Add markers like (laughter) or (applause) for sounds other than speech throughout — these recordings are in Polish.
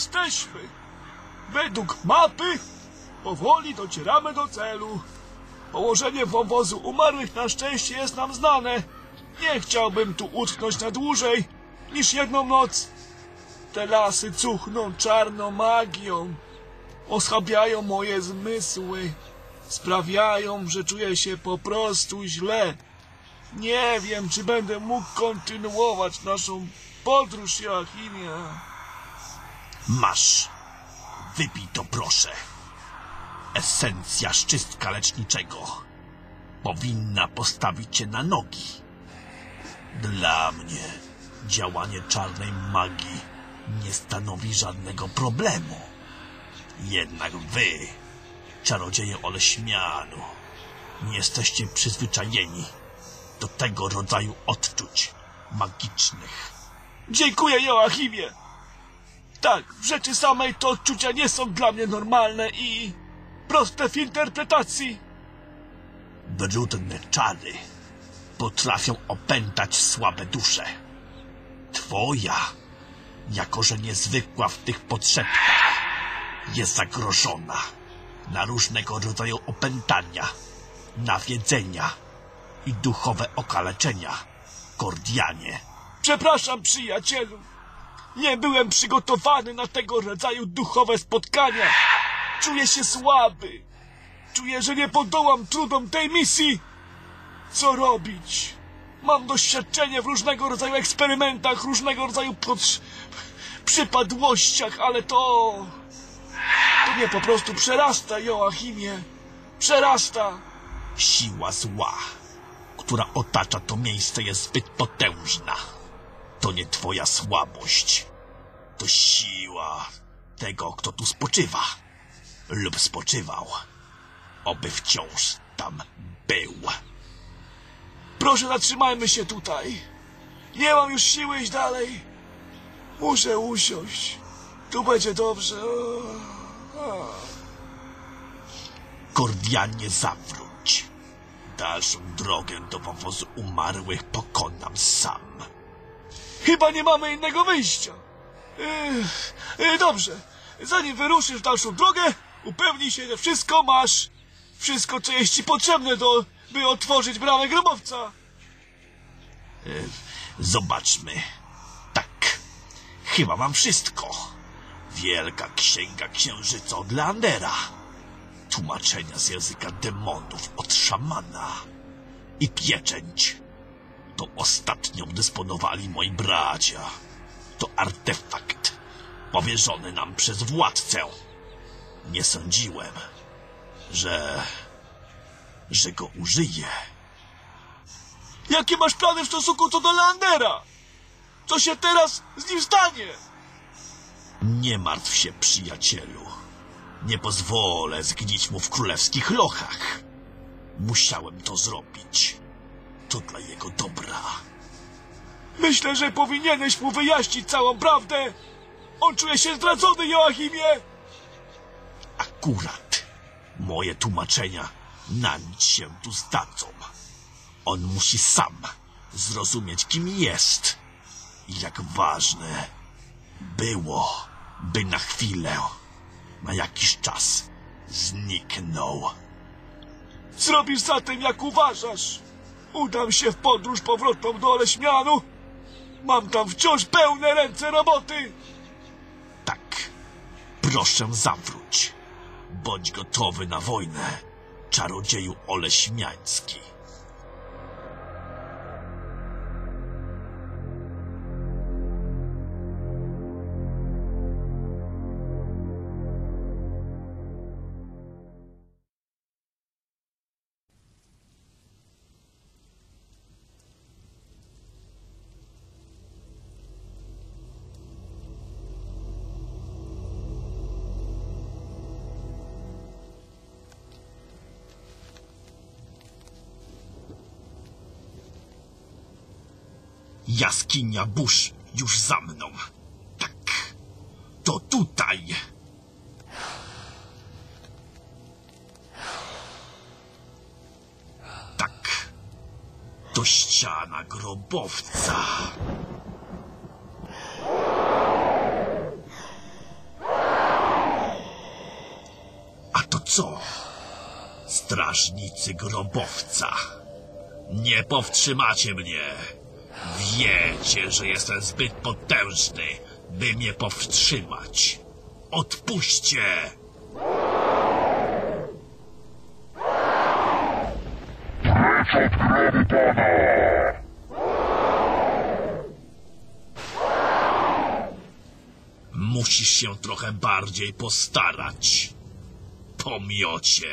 Jesteśmy. Według mapy powoli docieramy do celu. Położenie wąwozu umarłych na szczęście jest nam znane. Nie chciałbym tu utknąć na dłużej niż jedną noc. Te lasy cuchną czarną magią. Osłabiają moje zmysły. Sprawiają, że czuję się po prostu źle. Nie wiem, czy będę mógł kontynuować naszą podróż, Joachimie. Masz. Wypij to proszę. Esencja szczystka leczniczego powinna postawić cię na nogi. Dla mnie działanie czarnej magii nie stanowi żadnego problemu. Jednak wy, czarodzieje Oleśmianu, nie jesteście przyzwyczajeni do tego rodzaju odczuć magicznych. Dziękuję, Joachimie. Tak, w rzeczy samej to odczucia nie są dla mnie normalne i proste w interpretacji. Brudne czary potrafią opętać słabe dusze. Twoja, jako że niezwykła w tych potrzebach, jest zagrożona na różnego rodzaju opętania, nawiedzenia i duchowe okaleczenia. Kordianie, Przepraszam, przyjacielu. Nie byłem przygotowany na tego rodzaju duchowe spotkania. Czuję się słaby. Czuję, że nie podołam trudom tej misji. Co robić? Mam doświadczenie w różnego rodzaju eksperymentach, różnego rodzaju pod... przypadłościach, ale to... To mnie po prostu przerasta, Joachimie. Przerasta. siła zła, która otacza to miejsce, jest zbyt potężna. To nie twoja słabość. To siła tego, kto tu spoczywa. Lub spoczywał. Oby wciąż tam był. Proszę, zatrzymajmy się tutaj. Nie mam już siły iść dalej. Muszę usiąść. Tu będzie dobrze. Kordianie zawróć. Dalszą drogę do powozu umarłych pokonam sam. Chyba nie mamy innego wyjścia. Yy, yy, dobrze. Zanim wyruszysz w dalszą drogę, upewnij się, że wszystko masz. Wszystko, co jest ci potrzebne do, by otworzyć bramę grobowca. Zobaczmy. Tak. Chyba mam wszystko. Wielka księga księżyca od Leandera. Tłumaczenia z języka demonów od szamana. I pieczęć. To ostatnią dysponowali moi bracia. To artefakt powierzony nam przez władcę. Nie sądziłem, że... że go użyję. Jakie masz plany w stosunku co do Leandera? Co się teraz z nim stanie? Nie martw się, przyjacielu. Nie pozwolę zgnić mu w królewskich lochach. Musiałem to zrobić. To dla jego dobra. Myślę, że powinieneś mu wyjaśnić całą prawdę. On czuje się zdradzony, Joachimie. Akurat moje tłumaczenia na nic się tu zdadzą. On musi sam zrozumieć, kim jest i jak ważne było, by na chwilę, na jakiś czas zniknął. Zrobisz zatem, jak uważasz. Udam się w podróż powrotną do Oleśmianu. Mam tam wciąż pełne ręce roboty. Tak, proszę zawróć. Bądź gotowy na wojnę, czarodzieju oleśmiański. Jaskinia burz już za mną. Tak, to tutaj. Tak, to ściana grobowca. A to co? Strażnicy grobowca. Nie powtrzymacie mnie. Wiecie, że jestem zbyt potężny, by mnie powstrzymać. Odpuśćcie! Musisz się trochę bardziej postarać. Pomiocie.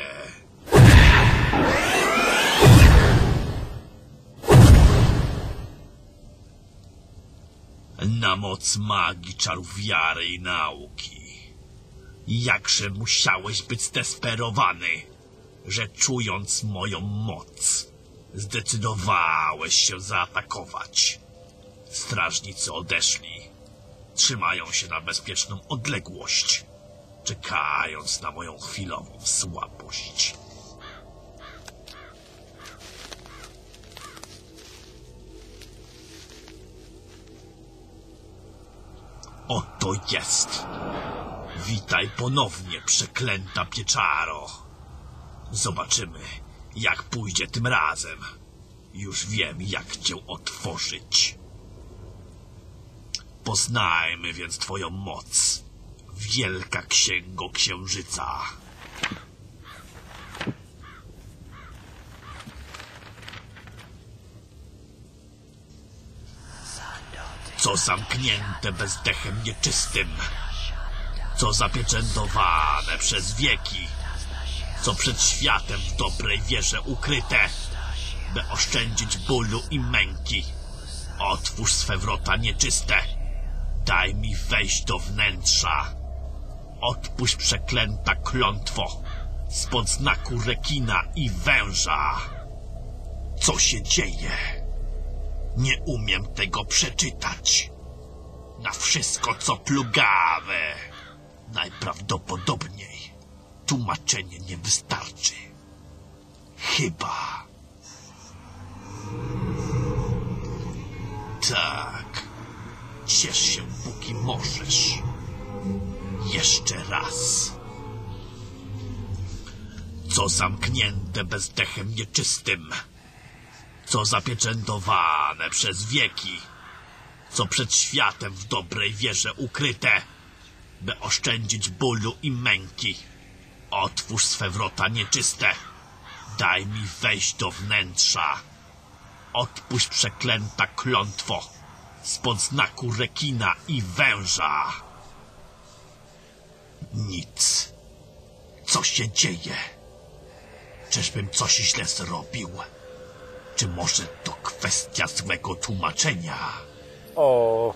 Na moc magii, czarów wiary i nauki. Jakże musiałeś być zdesperowany, że czując moją moc, zdecydowałeś się zaatakować. Strażnicy odeszli. Trzymają się na bezpieczną odległość, czekając na moją chwilową słabość. Oto jest. Witaj ponownie, przeklęta pieczaro. Zobaczymy, jak pójdzie tym razem. Już wiem, jak cię otworzyć. Poznajmy więc twoją moc. Wielka Księgo Księżyca. Co zamknięte bezdechem nieczystym. Co zapieczętowane przez wieki. Co przed światem w dobrej wierze ukryte, by oszczędzić bólu i męki. Otwórz swe wrota nieczyste. Daj mi wejść do wnętrza. Odpuść przeklęta klątwo spod znaku rekina i węża. Co się dzieje? Nie umiem tego przeczytać. Na wszystko, co plugawe. Najprawdopodobniej tłumaczenie nie wystarczy. Chyba. Tak. Ciesz się, póki możesz. Jeszcze raz. Co zamknięte bezdechem nieczystym. Co zapieczętowane przez wieki. Co przed światem w dobrej wierze ukryte. By oszczędzić bólu i męki. Otwórz swe wrota nieczyste. Daj mi wejść do wnętrza. Odpuść przeklęta klątwo spod znaku rekina i węża. Nic. Co się dzieje? Czyżbym coś źle zrobił? Czy może to kwestia złego tłumaczenia? O,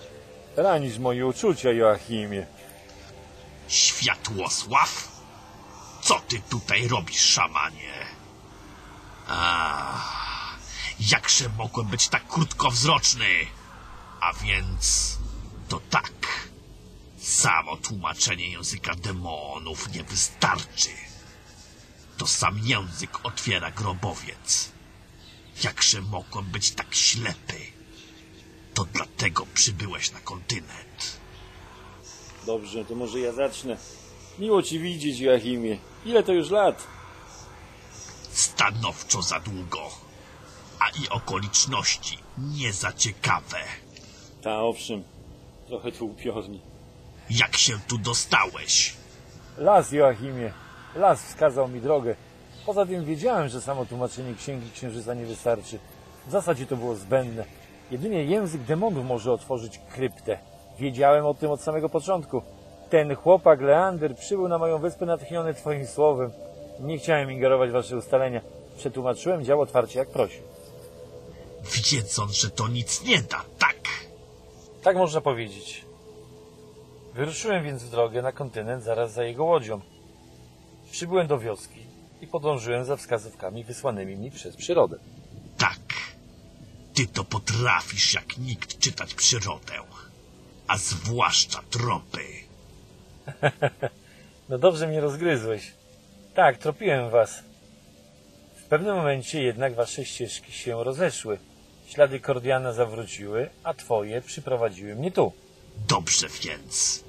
ranisz moje uczucia, Joachimie. Światłosław? Co ty tutaj robisz, szamanie? A, jakże mogłem być tak krótkowzroczny? A więc to tak. Samo tłumaczenie języka demonów nie wystarczy. To sam język otwiera grobowiec. Jakże mogłem być tak ślepy? To dlatego przybyłeś na kontynent. Dobrze, to może ja zacznę. Miło ci widzieć, Joachimie. Ile to już lat? stanowczo za długo, a i okoliczności nie za ciekawe. Ta, owszem. Trochę tu upiorni. Jak się tu dostałeś? Las, Joachimie. Las wskazał mi drogę. Poza tym wiedziałem, że samo tłumaczenie Księgi Księżyca nie wystarczy. W zasadzie to było zbędne. Jedynie język demonów może otworzyć kryptę. Wiedziałem o tym od samego początku. Ten chłopak Leander przybył na moją wyspę natchniony twoim słowem. Nie chciałem ingerować w wasze ustalenia. Przetłumaczyłem dział otwarcie jak prosił. Wiedząc, że to nic nie da, tak? Tak można powiedzieć. Wyruszyłem więc w drogę na kontynent zaraz za jego łodzią. Przybyłem do wioski i podążyłem za wskazówkami wysłanymi mi przez przyrodę. Tak. Ty to potrafisz jak nikt czytać przyrodę, a zwłaszcza tropy. (laughs) No dobrze mnie rozgryzłeś. Tak, tropiłem was. W pewnym momencie jednak wasze ścieżki się rozeszły. Ślady Kordiana zawróciły, a twoje przyprowadziły mnie tu. Dobrze więc.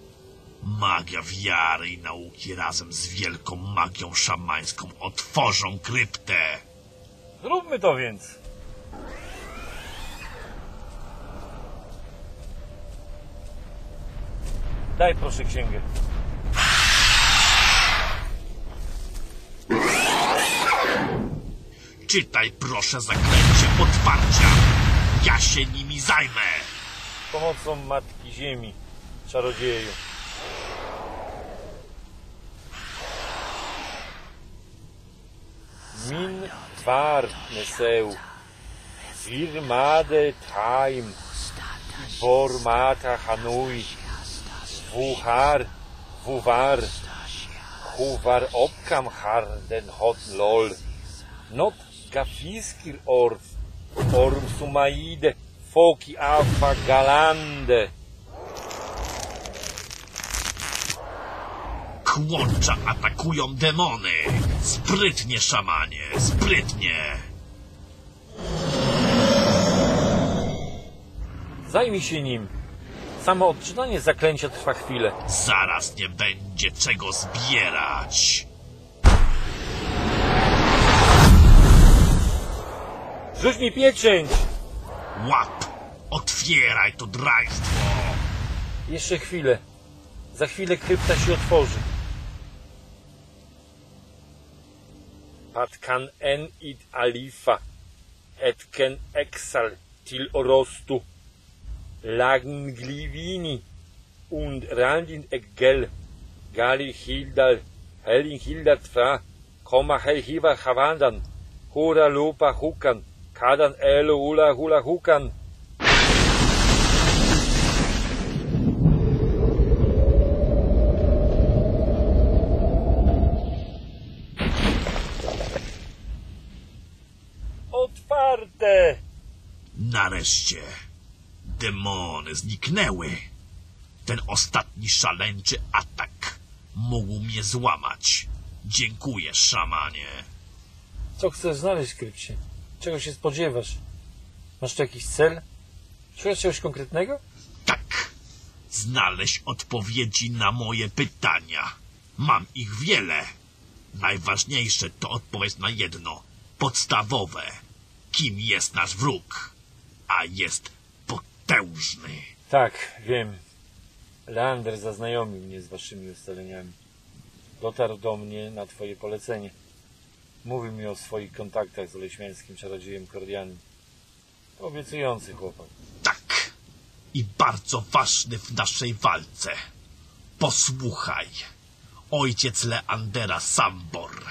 Magia wiary i nauki razem z wielką magią szamańską otworzą kryptę. Zróbmy to więc. Daj proszę księgę. Czytaj proszę zaklęcie otwarcia. Ja się nimi zajmę. Z pomocą Matki Ziemi, czarodzieju. vartneseu, firmade taim, formata hanui, vuhar, vuvar, huvar opkam har den hot lol, not gafiskir orf, orm sumaide, foki afa galande, Kłącza atakują demony. Sprytnie, szamanie, sprytnie. Zajmij się nim. Samo odczytanie zaklęcia trwa chwilę. Zaraz nie będzie czego zbierać. Rzuć mi pieczęć! Łap! Otwieraj to draństwo! Jeszcze chwilę. Za chwilę krypta się otworzy. Patkan en id alifa. Etken exal til orostu. Lagnglivini. Und randin eggel. Gali hildal. Helin hildal tra. Koma hel hiva havandan. Hura lupa hukan. Kadan elo ula hula hukan. Nareszcie demony zniknęły. Ten ostatni szaleńczy atak mógł mnie złamać. Dziękuję, szamanie. Co chcesz znaleźć, Krypsie? Czego się spodziewasz? Masz tu jakiś cel? Szukasz czegoś konkretnego? Tak, znaleźć odpowiedzi na moje pytania. Mam ich wiele. Najważniejsze to odpowiedź na jedno, podstawowe. Kim jest nasz wróg? A jest potężny. Tak, wiem. Leander zaznajomił mnie z waszymi ustaleniami. Dotarł do mnie na twoje polecenie. Mówił mi o swoich kontaktach z oleśmiańskim czarodziejem Kordianem. To obiecujący chłopak. Tak. I bardzo ważny w naszej walce. Posłuchaj. Ojciec Leandera Sambor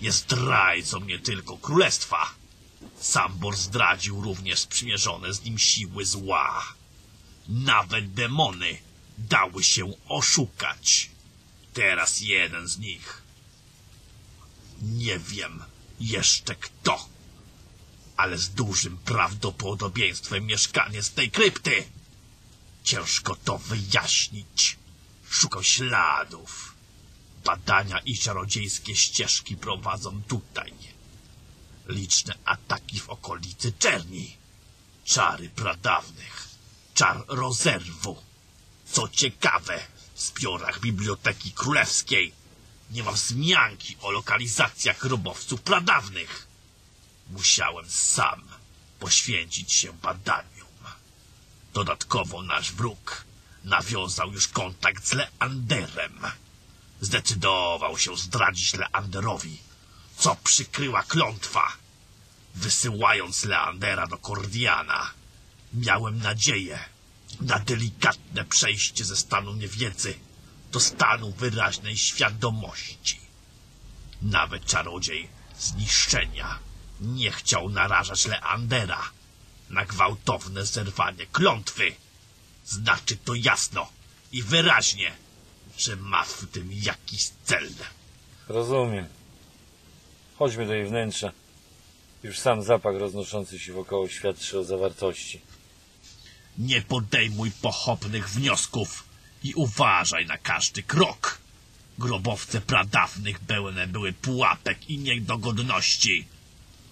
jest zdrajcą nie tylko królestwa. Sambor zdradził również sprzymierzone z nim siły zła. Nawet demony dały się oszukać. Teraz jeden z nich. Nie wiem jeszcze kto ale z dużym prawdopodobieństwem mieszkaniec tej krypty. Ciężko to wyjaśnić. Szukam śladów. Badania i czarodziejskie ścieżki prowadzą tutaj. Liczne ataki w okolicy Czerni. Czary pradawnych. Czar rozerwu. Co ciekawe, w zbiorach Biblioteki Królewskiej nie ma wzmianki o lokalizacjach grobowców pradawnych. Musiałem sam poświęcić się badaniom. Dodatkowo nasz wróg nawiązał już kontakt z Leanderem. Zdecydował się zdradzić Leanderowi, co przykryła klątwa. Wysyłając Leandera do Kordiana, miałem nadzieję na delikatne przejście ze stanu niewiedzy do stanu wyraźnej świadomości. Nawet czarodziej zniszczenia nie chciał narażać Leandera na gwałtowne zerwanie klątwy. Znaczy to jasno i wyraźnie, że ma w tym jakiś cel. Rozumiem. Chodźmy do jej wnętrza. Już sam zapach roznoszący się wokoło świadczy o zawartości. Nie podejmuj pochopnych wniosków i uważaj na każdy krok. Grobowce pradawnych pełne były pułapek i niedogodności,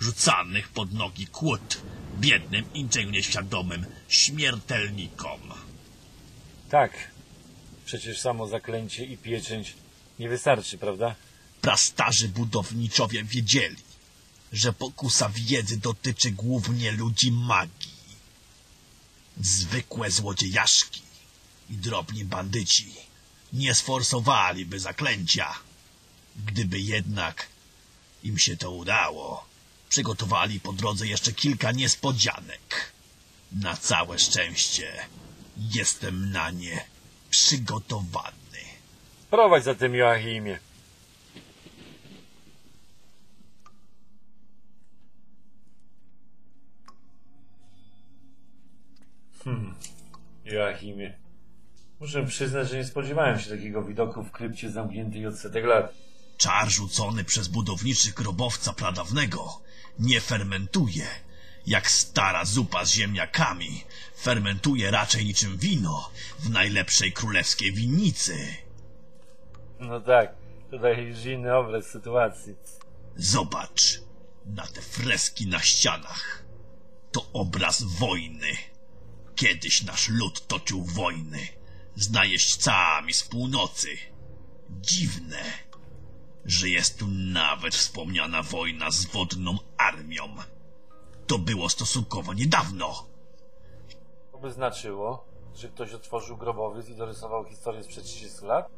rzucanych pod nogi kłód biednym i niczego nieświadomym śmiertelnikom. Tak. Przecież samo zaklęcie i pieczęć nie wystarczy, prawda? Prastarzy budowniczowie wiedzieli, że pokusa wiedzy dotyczy głównie ludzi magii. Zwykłe złodziejaszki i drobni bandyci nie sforsowaliby zaklęcia. Gdyby jednak im się to udało, przygotowali po drodze jeszcze kilka niespodzianek. Na całe szczęście jestem na nie przygotowany. Prowadź zatem Joachimie. Hmm, Joachimie. Muszę przyznać, że nie spodziewałem się takiego widoku w krypcie zamkniętej od setek lat. Czar rzucony przez budowniczych grobowca pradawnego nie fermentuje. Jak stara zupa z ziemniakami, fermentuje raczej niczym wino w najlepszej królewskiej winnicy. No tak, to daje już inny obraz sytuacji. Zobacz na te freski na ścianach. To obraz wojny. Kiedyś nasz lud toczył wojny z najeźdźcami z północy. Dziwne, że jest tu nawet wspomniana wojna z wodną armią. To było stosunkowo niedawno. To by znaczyło, że ktoś otworzył grobowiec i dorysował historię sprzed 30 lat?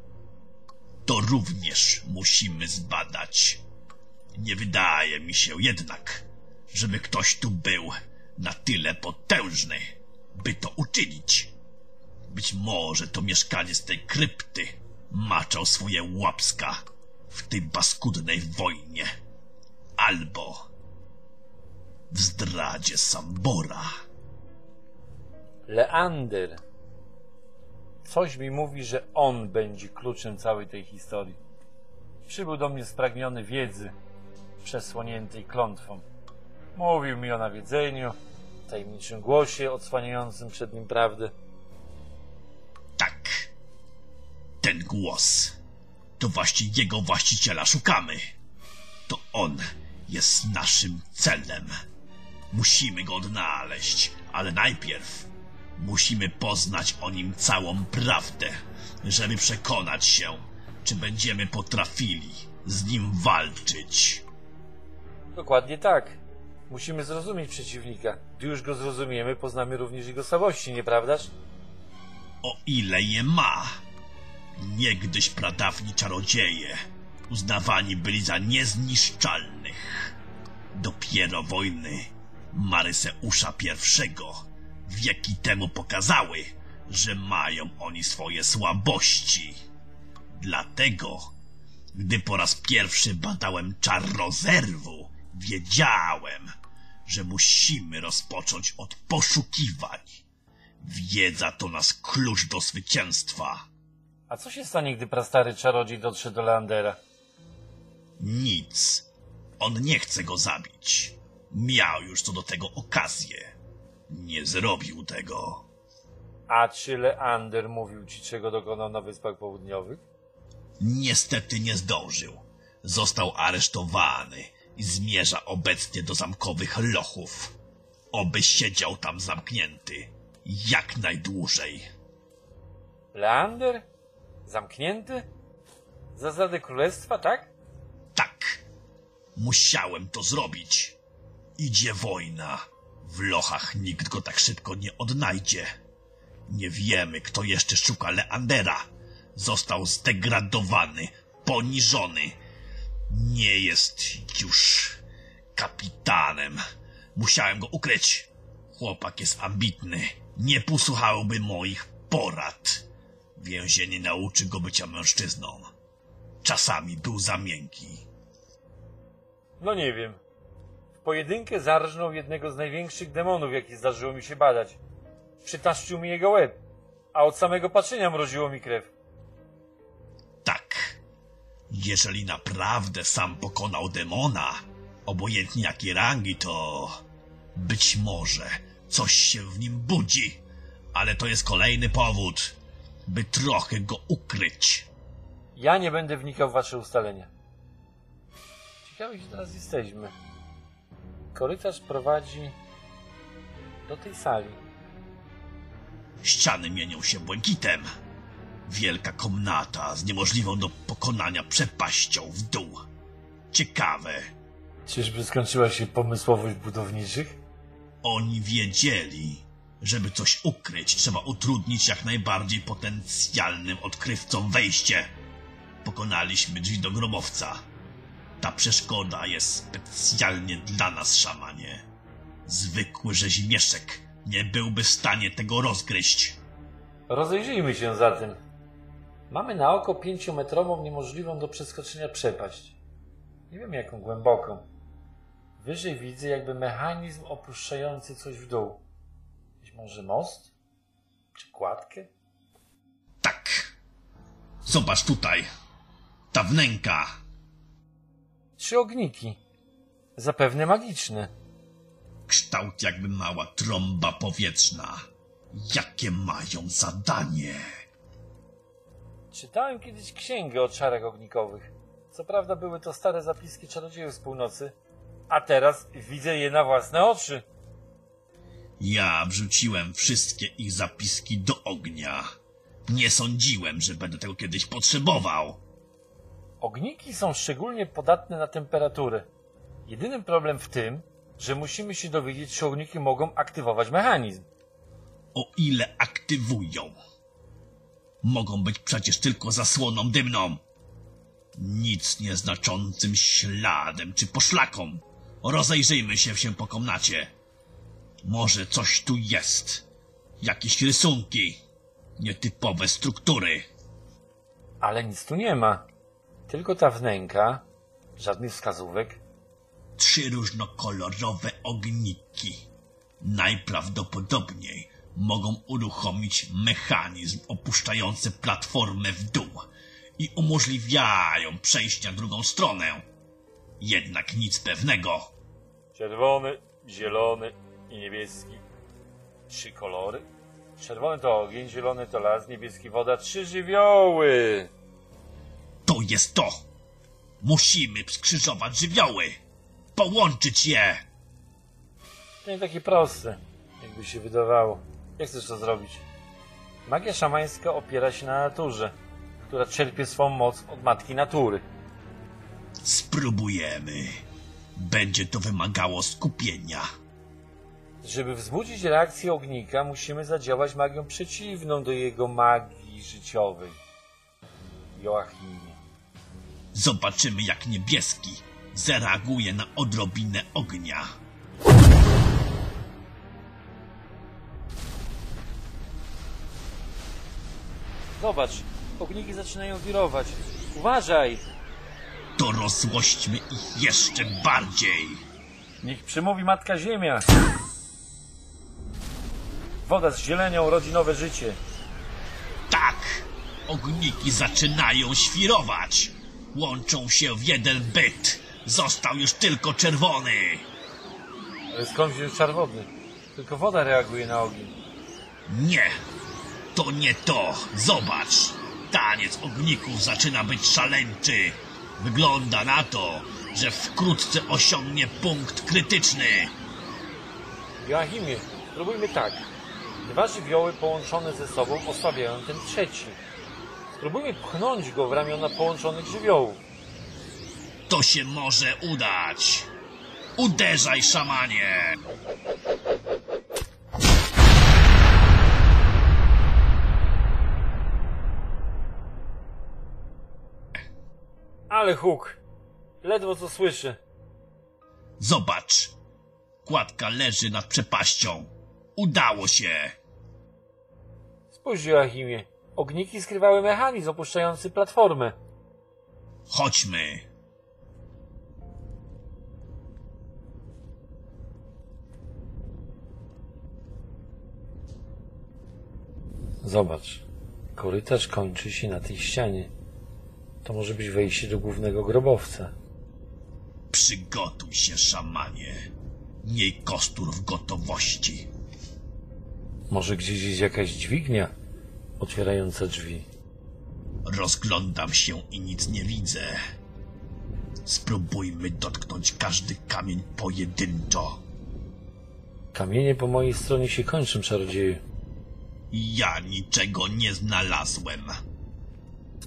To również musimy zbadać. Nie wydaje mi się jednak, żeby ktoś tu był na tyle potężny, by to uczynić. Być może to mieszkaniec tej krypty maczał swoje łapska w tej paskudnej wojnie. Albo w zdradzie Sambora. Leander. Coś mi mówi, że on będzie kluczem całej tej historii. Przybył do mnie spragniony wiedzy, przesłoniętej klątwą. Mówił mi o nawiedzeniu, tajemniczym głosie odsłaniającym przed nim prawdę. Tak. Ten głos. To właśnie jego właściciela szukamy. To on jest naszym celem. Musimy go odnaleźć, ale najpierw musimy poznać o nim całą prawdę, żeby przekonać się, czy będziemy potrafili z nim walczyć. Dokładnie tak. Musimy zrozumieć przeciwnika. Gdy już go zrozumiemy, poznamy również jego słabości, nieprawdaż? o ile je ma. Niegdyś pradawni czarodzieje uznawani byli za niezniszczalnych. Dopiero wojny Maryseusza I wieki temu pokazały, że mają oni swoje słabości. Dlatego, gdy po raz pierwszy badałem czar rozerwu, wiedziałem, że musimy rozpocząć od poszukiwań. Wiedza to nasz klucz do zwycięstwa. A co się stanie, gdy prastary czarodziej dotrze do Leandera? Nic. On nie chce go zabić. Miał już co do tego okazję. Nie zrobił tego. A czy Leander mówił ci, czego dokonał na Wyspach Południowych? Niestety nie zdążył. Został aresztowany i zmierza obecnie do zamkowych lochów. Oby siedział tam zamknięty jak najdłużej. Leander? Zamknięty? Zasady królestwa, tak? Tak. Musiałem to zrobić. Idzie wojna. W lochach nikt go tak szybko nie odnajdzie. Nie wiemy, kto jeszcze szuka Leandera. Został zdegradowany, poniżony. Nie jest już kapitanem. Musiałem go ukryć. Chłopak jest ambitny. Nie posłuchałby moich porad. Więzienie nauczy go bycia mężczyzną. Czasami był za miękki. No nie wiem. W pojedynkę zarżnął jednego z największych demonów, jaki zdarzyło mi się badać. Przytaszczył mi jego łeb, a od samego patrzenia mroziło mi krew. Jeżeli naprawdę sam pokonał demona, obojętnie jakiej rangi, to być może coś się w nim budzi, ale to jest kolejny powód, by trochę go ukryć. Ja nie będę wnikał w wasze ustalenia. Ciekawe, gdzie teraz jesteśmy. Korytarz prowadzi do tej sali. Ściany mienią się błękitem. Wielka komnata z niemożliwą do pokonania przepaścią w dół. Ciekawe, Czyżby skończyła się pomysłowość budowniczych? oni wiedzieli, żeby coś ukryć, trzeba utrudnić jak najbardziej potencjalnym odkrywcom wejście. Pokonaliśmy drzwi do grobowca. Ta przeszkoda jest specjalnie dla nas, szamanie. Zwykły rzeźmieszek nie byłby w stanie tego rozgryźć. Rozejrzyjmy się zatem. Mamy na oko pięciometrową, niemożliwą do przeskoczenia przepaść. Nie wiem jaką głęboką. Wyżej widzę jakby mechanizm opuszczający coś w dół. Być może most? Czy kładkę? Tak. Zobacz tutaj. Ta wnęka. Trzy ogniki. Zapewne magiczne. Kształt jakby mała trąba powietrzna. Jakie mają zadanie? Czytałem kiedyś księgę o czarach ognikowych. Co prawda były to stare zapiski czarodziejów z północy, a teraz widzę je na własne oczy. Ja wrzuciłem wszystkie ich zapiski do ognia. Nie sądziłem, że będę tego kiedyś potrzebował. Ogniki są szczególnie podatne na temperaturę. Jedyny problem w tym, że musimy się dowiedzieć, czy ogniki mogą aktywować mechanizm. O ile aktywują. Mogą być przecież tylko zasłoną dymną. Nic nieznaczącym śladem czy poszlaką. Rozejrzyjmy się się po komnacie. Może coś tu jest. Jakieś rysunki. Nietypowe struktury. Ale nic tu nie ma. Tylko ta wnęka, żadnych wskazówek. Trzy różnokolorowe ogniki. Najprawdopodobniej mogą uruchomić mechanizm opuszczający platformę w dół i umożliwiają przejście na drugą stronę. Jednak nic pewnego. Czerwony, zielony i niebieski. Trzy kolory. Czerwony to ogień, zielony to las, niebieski woda. Trzy żywioły! To jest to. Musimy skrzyżować żywioły. Połączyć je. To nie takie proste, jakby się wydawało. Jak chcesz to zrobić? Magia szamańska opiera się na naturze, która czerpie swą moc od matki natury. Spróbujemy. Będzie to wymagało skupienia. Żeby wzbudzić reakcję ognika, musimy zadziałać magią przeciwną do jego magii życiowej. Joachimie. Zobaczymy, jak niebieski zareaguje na odrobinę ognia. Zobacz, ogniki zaczynają wirować. Uważaj! To rozłośćmy ich jeszcze bardziej. Niech przemówi Matka Ziemia. Woda z zielenią rodzi nowe życie. Tak, ogniki zaczynają świrować. Łączą się w jeden byt. Został już tylko czerwony. Ale skąd wziąć czar wodny? Tylko woda reaguje na ogień. Nie, to nie to. Zobacz. Taniec ogników zaczyna być szaleńczy. Wygląda na to, że wkrótce osiągnie punkt krytyczny. Joachimie, spróbujmy tak. Dwa żywioły połączone ze sobą osłabiają ten trzeci. Spróbujmy pchnąć go w ramiona połączonych żywiołów. To się może udać. Uderzaj, szamanie! Ale huk! Ledwo co słyszę. Zobacz. Kładka leży nad przepaścią. Udało się. Spójrz, Joachimie. Ogniki skrywały mechanizm opuszczający platformę. Chodźmy. Zobacz. Korytarz kończy się na tej ścianie. To może być wejście do głównego grobowca. Przygotuj się, szamanie. Miej kostur w gotowości. Może gdzieś jest jakaś dźwignia otwierająca drzwi. Rozglądam się i nic nie widzę. Spróbujmy dotknąć każdy kamień pojedynczo. Kamienie po mojej stronie się kończą, czarodzieju. Ja niczego nie znalazłem.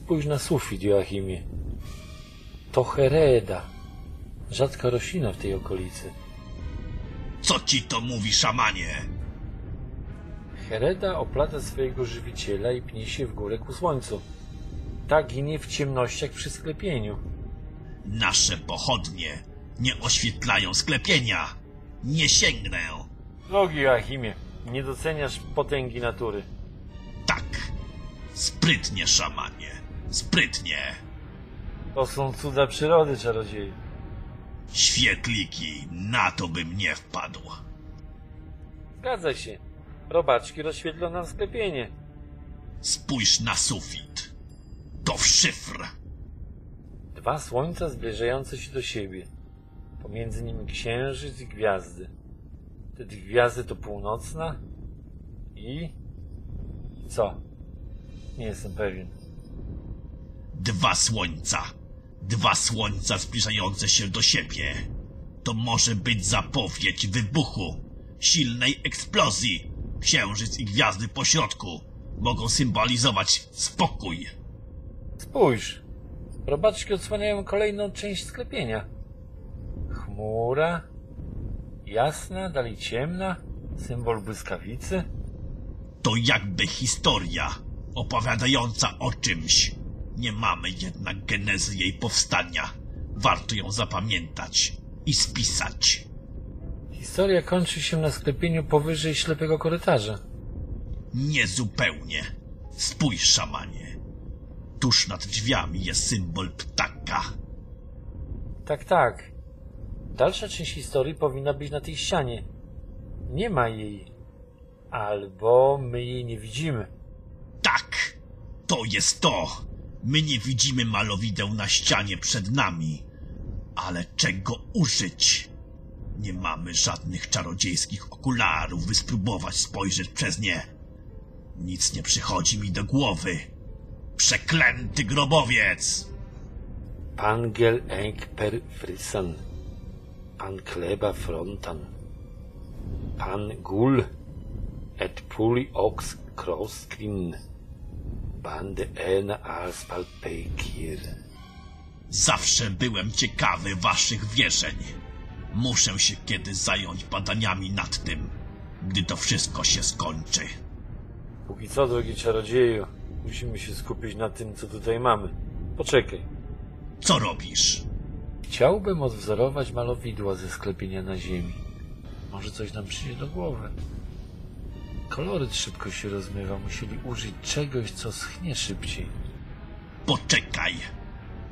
Spójrz na sufit, Joachimie. To hereda. Rzadka roślina w tej okolicy. Co ci to mówi, szamanie? Hereda oplata swojego żywiciela i pnie się w górę ku słońcu. Tak ginie w ciemnościach przy sklepieniu. Nasze pochodnie nie oświetlają sklepienia. Nie sięgnę. Drogi Joachimie, nie doceniasz potęgi natury. Tak. Sprytnie, szamanie. Sprytnie. To są cuda przyrody, czarodzieju. Świetliki, na to bym nie wpadł. Zgadza się. Robaczki rozświetlą nam sklepienie. Spójrz na sufit. To szyfr. Dwa słońca zbliżające się do siebie. Pomiędzy nimi księżyc i gwiazdy. Te gwiazdy to północna i... co? Nie jestem pewien. Dwa słońca. Dwa słońca zbliżające się do siebie. To może być zapowiedź wybuchu, silnej eksplozji. Księżyc i gwiazdy pośrodku mogą symbolizować spokój. Spójrz. Robaczki odsłaniają kolejną część sklepienia. Chmura. Jasna, dalej ciemna. Symbol błyskawicy. To jakby historia opowiadająca o czymś. Nie mamy jednak genezy jej powstania. Warto ją zapamiętać i spisać. Historia kończy się na sklepieniu powyżej ślepego korytarza. Niezupełnie. Spójrz, szamanie. Tuż nad drzwiami jest symbol ptaka. Tak, tak. Dalsza część historii powinna być na tej ścianie. Nie ma jej. Albo my jej nie widzimy. Tak, to jest to. My nie widzimy malowideł na ścianie przed nami. Ale czego użyć? Nie mamy żadnych czarodziejskich okularów, by spróbować spojrzeć przez nie. Nic nie przychodzi mi do głowy. Przeklęty grobowiec! Pangel eng per frisan. Pan kleba frontan. Pan gul. Et puli ox cross quin. Bande ena alspal peikir. Zawsze byłem ciekawy waszych wierzeń. Muszę się kiedyś zająć badaniami nad tym, gdy to wszystko się skończy. Póki co, drogi czarodzieju, musimy się skupić na tym, co tutaj mamy. Poczekaj. Co robisz? Chciałbym odwzorować malowidła ze sklepienia na ziemi. Może coś nam przyjdzie do głowy. Koloryt szybko się rozmywa. Musieli użyć czegoś, co schnie szybciej. Poczekaj.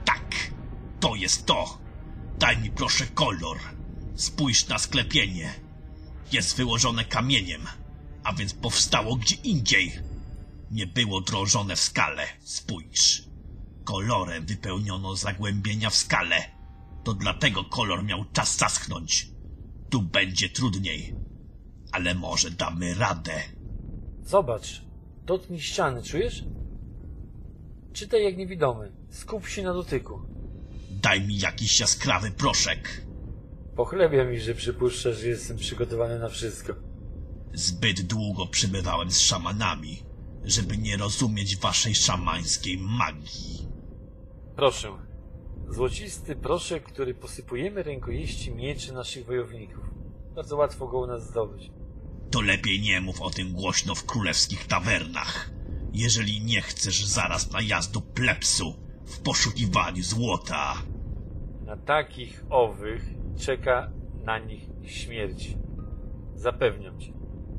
Tak, to jest to. Daj mi proszę kolor. Spójrz na sklepienie. Jest wyłożone kamieniem, a więc powstało gdzie indziej. Nie było drążone w skale. Spójrz. Kolorem wypełniono zagłębienia w skale. To dlatego kolor miał czas zaschnąć. Tu będzie trudniej. Ale może damy radę. Zobacz. Dotknij ściany, czujesz? Czytaj jak niewidomy. Skup się na dotyku. Daj mi jakiś jaskrawy proszek. Pochlebia mi, że przypuszczasz, że jestem przygotowany na wszystko. Zbyt długo przybywałem z szamanami, żeby nie rozumieć waszej szamańskiej magii. Proszę. Złocisty proszek, który posypujemy rękojeści mieczy naszych wojowników. Bardzo łatwo go u nas zdobyć. To lepiej nie mów o tym głośno w królewskich tawernach, jeżeli nie chcesz zaraz najazdu plepsu w poszukiwaniu złota. Na takich owych czeka na nich śmierć. Zapewniam cię.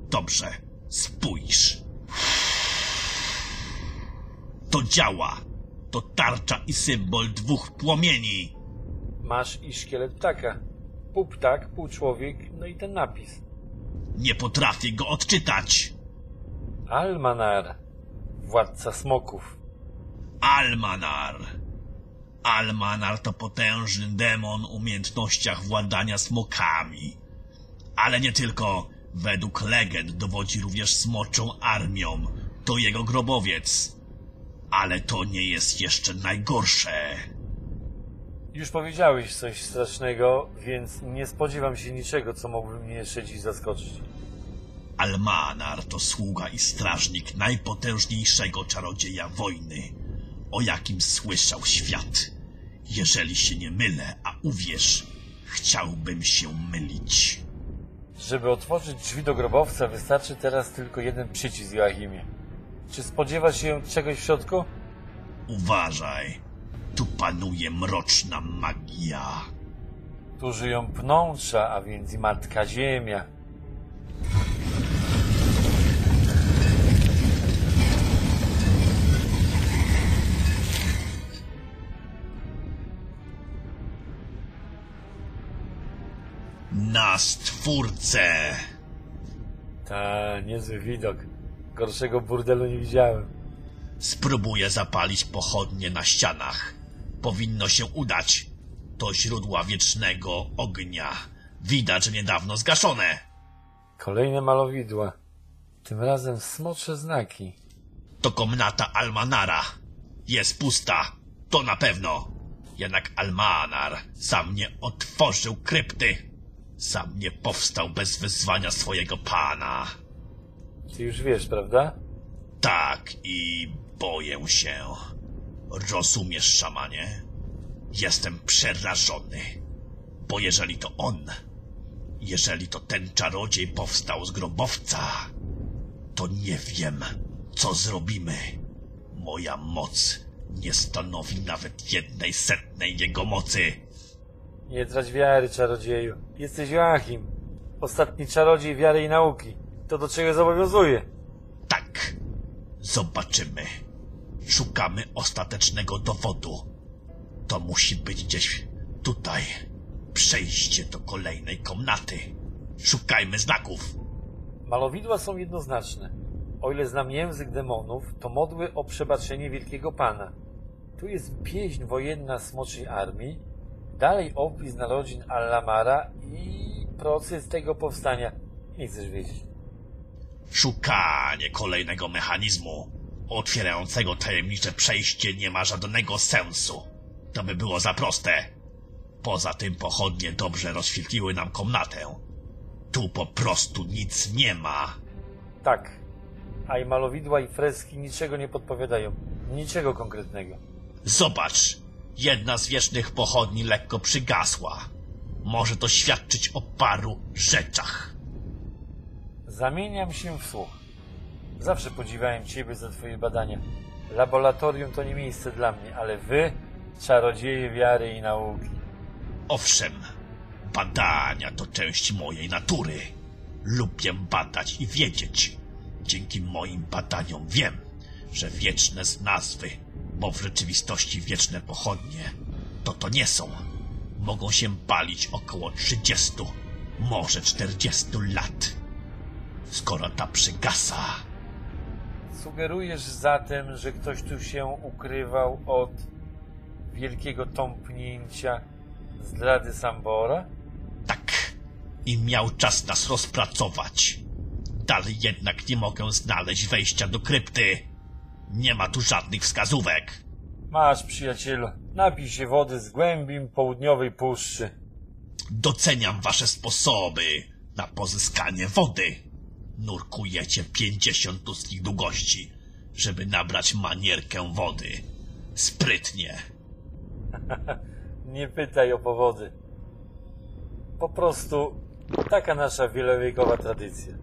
Dobrze, spójrz. To działa. To tarcza i symbol dwóch płomieni. Masz i szkielet ptaka. Pół ptak, pół człowiek, no i ten napis. Nie potrafię go odczytać. Almanar, władca smoków. Almanar. Almanar to potężny demon o umiejętnościach władania smokami. Ale nie tylko. Według legend dowodzi również smoczą armią. To jego grobowiec. Ale to nie jest jeszcze najgorsze. Już powiedziałeś coś strasznego, więc nie spodziewam się niczego, co mogłoby mnie jeszcze dziś zaskoczyć. Almanar to sługa i strażnik najpotężniejszego czarodzieja wojny. o jakim słyszał świat. Jeżeli się nie mylę, a uwierz, chciałbym się mylić. Żeby otworzyć drzwi do grobowca, wystarczy teraz tylko jeden przycisk, Joachimie. Czy spodziewasz się czegoś w środku? Uważaj, tu panuje mroczna magia. Tu żyją pnącza, a więc i Matka Ziemia. Na stwórcę! Ta, niezły widok. Gorszego burdelu nie widziałem. Spróbuję zapalić pochodnie na ścianach. Powinno się udać. To źródła wiecznego ognia. Widać, niedawno zgaszone. Kolejne malowidła. Tym razem smocze znaki. To komnata Almanara. Jest pusta. To na pewno. Jednak Almanar sam nie otworzył krypty. Sam nie powstał bez wezwania swojego pana. Ty już wiesz, prawda? Tak i boję się. Rozumiesz, szamanie? Jestem przerażony. Bo jeżeli to on, jeżeli to ten czarodziej powstał z grobowca, to nie wiem, co zrobimy. Moja moc nie stanowi nawet jednej setnej jego mocy. Nie trać wiary, czarodzieju. Jesteś Joachim. Ostatni czarodziej wiary i nauki. To do czego zobowiązuje? Tak, zobaczymy. Szukamy ostatecznego dowodu. To musi być gdzieś tutaj. Przejście do kolejnej komnaty. Szukajmy znaków. Malowidła są jednoznaczne. O ile znam język demonów, to modły o przebaczenie Wielkiego Pana. Tu jest pieśń wojenna Smoczej Armii, dalej opis narodzin Allamara i proces tego powstania. Nie chcesz wiedzieć. Szukanie kolejnego mechanizmu otwierającego tajemnicze przejście nie ma żadnego sensu. To by było za proste. Poza tym pochodnie dobrze rozświetliły nam komnatę. Tu po prostu nic nie ma. Tak. A i malowidła i freski niczego nie podpowiadają. Niczego konkretnego. Zobacz, jedna z wiecznych pochodni lekko przygasła. Może to świadczyć o paru rzeczach. Zamieniam się w słuch. Zawsze podziwiałem Ciebie za Twoje badania. Laboratorium to nie miejsce dla mnie, ale Wy, czarodzieje wiary i nauki. Owszem, badania to część mojej natury. Lubię badać i wiedzieć. Dzięki moim badaniom wiem, że wieczne z nazwy, bo w rzeczywistości wieczne pochodnie, to to nie są. Mogą się palić około 30, może 40 lat. Skoro ta przygasa, Sugerujesz zatem, że ktoś tu się ukrywał od wielkiego tąpnięcia zdrady Sambora? Tak. I miał czas nas rozpracować. Dalej jednak nie mogę znaleźć wejścia do krypty. Nie ma tu żadnych wskazówek. Masz, przyjacielu, napij się wody z głębin południowej puszczy. Doceniam wasze sposoby na pozyskanie wody. Nurkujecie pięćdziesiąt ludzkich długości, żeby nabrać manierkę wody. Sprytnie. (laughs) Nie pytaj o powody. Po prostu taka nasza wielowiekowa tradycja.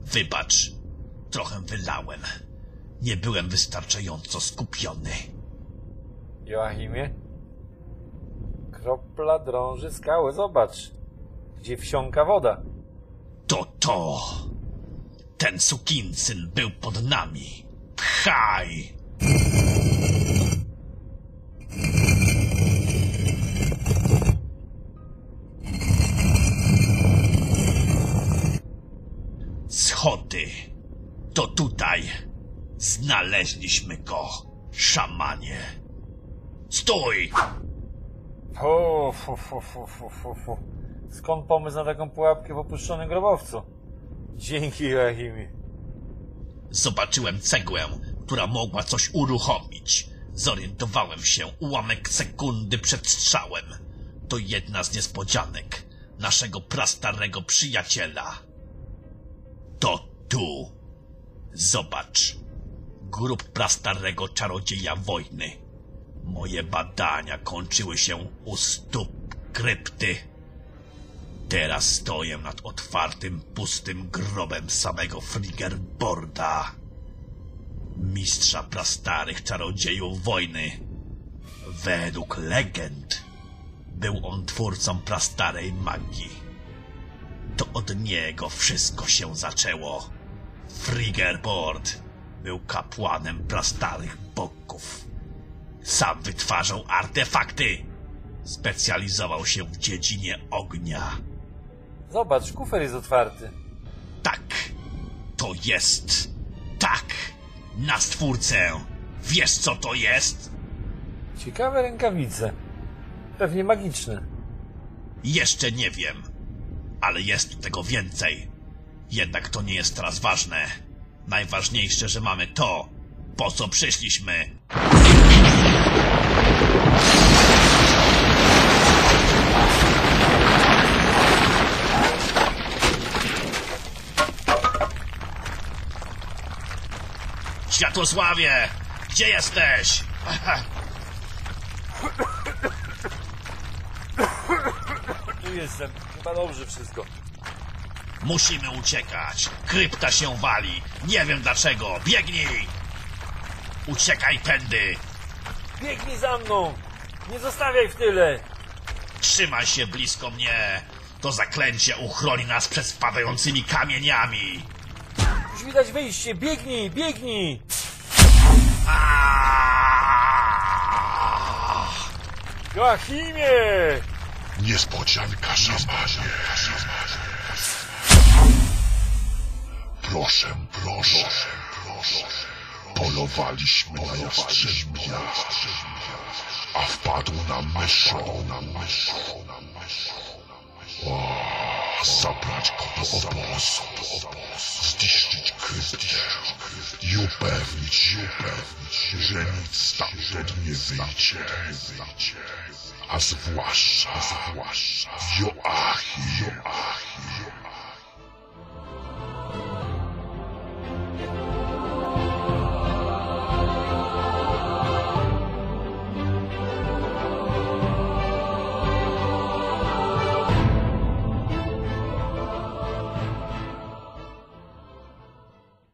Wybacz, trochę wylałem. Nie byłem wystarczająco skupiony. Joachimie? Kropla drąży skałę, zobacz. Gdzie wsiąka woda. To to. Ten sukinsyn był pod nami. Pchaj! Schody. To tutaj. Znaleźliśmy go, szamanie. Stój! Fu, fu, fu, fu, fu, fu. Skąd pomysł na taką pułapkę w opuszczonym grobowcu? Dzięki, Joachimie. Zobaczyłem cegłę, która mogła coś uruchomić. Zorientowałem się ułamek sekundy przed strzałem. To jedna z niespodzianek naszego prastarego przyjaciela. To tu. Zobacz. Grób prastarego czarodzieja wojny. Moje badania kończyły się u stóp krypty. Teraz stoję nad otwartym, pustym grobem samego Friggerborda. Mistrza prastarych czarodziejów wojny. Według legend był on twórcą prastarej magii. To od niego wszystko się zaczęło. Friggerbord był kapłanem prastarych bogów. Sam wytwarzał artefakty. Specjalizował się w dziedzinie ognia. Zobacz, kufer jest otwarty. Tak, to jest. Tak, na stwórcę. Wiesz co to jest? Ciekawe rękawice. Pewnie magiczne. Jeszcze nie wiem, ale jest tego więcej. Jednak to nie jest teraz ważne. Najważniejsze, że mamy to, po co przyszliśmy. Światłosławie! Gdzie jesteś? Tu jestem. Chyba dobrze wszystko. Musimy uciekać. Krypta się wali. Nie wiem dlaczego. Biegnij! Uciekaj tędy. Biegnij za mną! Nie zostawiaj w tyle! Trzymaj się blisko mnie. To zaklęcie uchroni nas przed spadającymi kamieniami. Już widać wyjście! Biegnij! Biegnij! Joachimie! Niespodzianka, szamanie. Proszę, proszę, proszę. Polowaliśmy na jastrzębia, a wpadł na myszo, na myszo, na myszo. O, zabrać go do obozu, zniszczyć kryptę i upewnić, upewnić, że nic stamtąd nie wyjdzie, a zwłaszcza, zwłaszcza Joachim, Joachim.